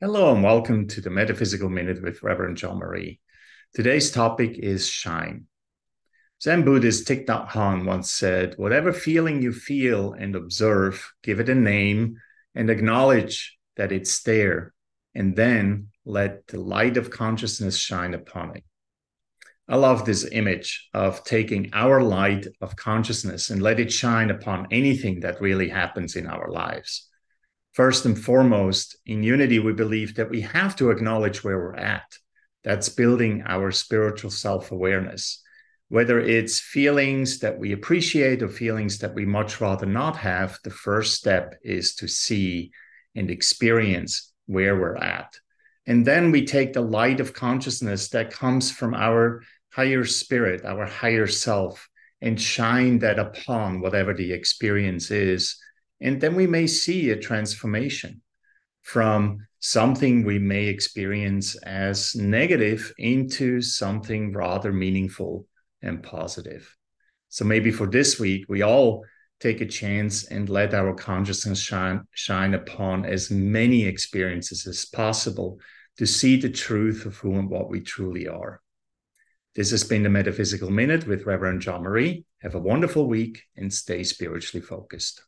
Hello and welcome to the Metaphysical Minute with Reverend Jean-Marie. Today's topic is shine. Zen Buddhist Thich Nhat Hanh once said, Whatever feeling you feel and observe, give it a name and acknowledge that it's there, and then let the light of consciousness shine upon it. I love this image of taking our light of consciousness and let it shine upon anything that really happens in our lives First and foremost, in unity, we believe that we have to acknowledge where we're at. That's building our spiritual self awareness. Whether it's feelings that we appreciate or feelings that we much rather not have, the first step is to see and experience where we're at. And then we take the light of consciousness that comes from our higher spirit, our higher self, and shine that upon whatever the experience is and then we may see a transformation from something we may experience as negative into something rather meaningful and positive. So maybe for this week, we all take a chance and let our consciousness shine, shine upon as many experiences as possible to see the truth of who and what we truly are. This has been the Metaphysical Minute with Reverend Jean-Marie. Have a wonderful week and stay spiritually focused.